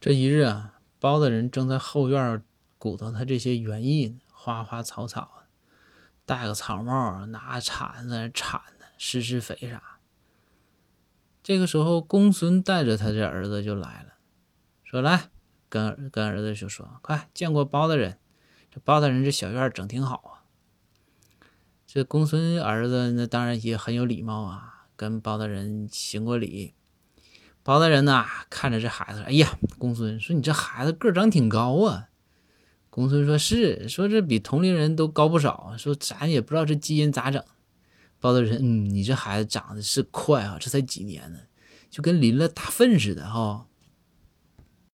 这一日啊，包大人正在后院鼓捣他这些园艺，花花草草，戴个草帽，拿铲子铲呢，施施肥啥。这个时候，公孙带着他这儿子就来了，说：“来，跟跟儿子就说，快见过包大人。这包大人这小院整挺好啊。”这公孙儿子那当然也很有礼貌啊，跟包大人行过礼。包大人呐，看着这孩子，哎呀，公孙说：“你这孩子个长挺高啊。”公孙说：“是，说这比同龄人都高不少。说咱也不知道这基因咋整。”包大人，嗯，你这孩子长得是快啊，这才几年呢，就跟淋了大粪似的哈。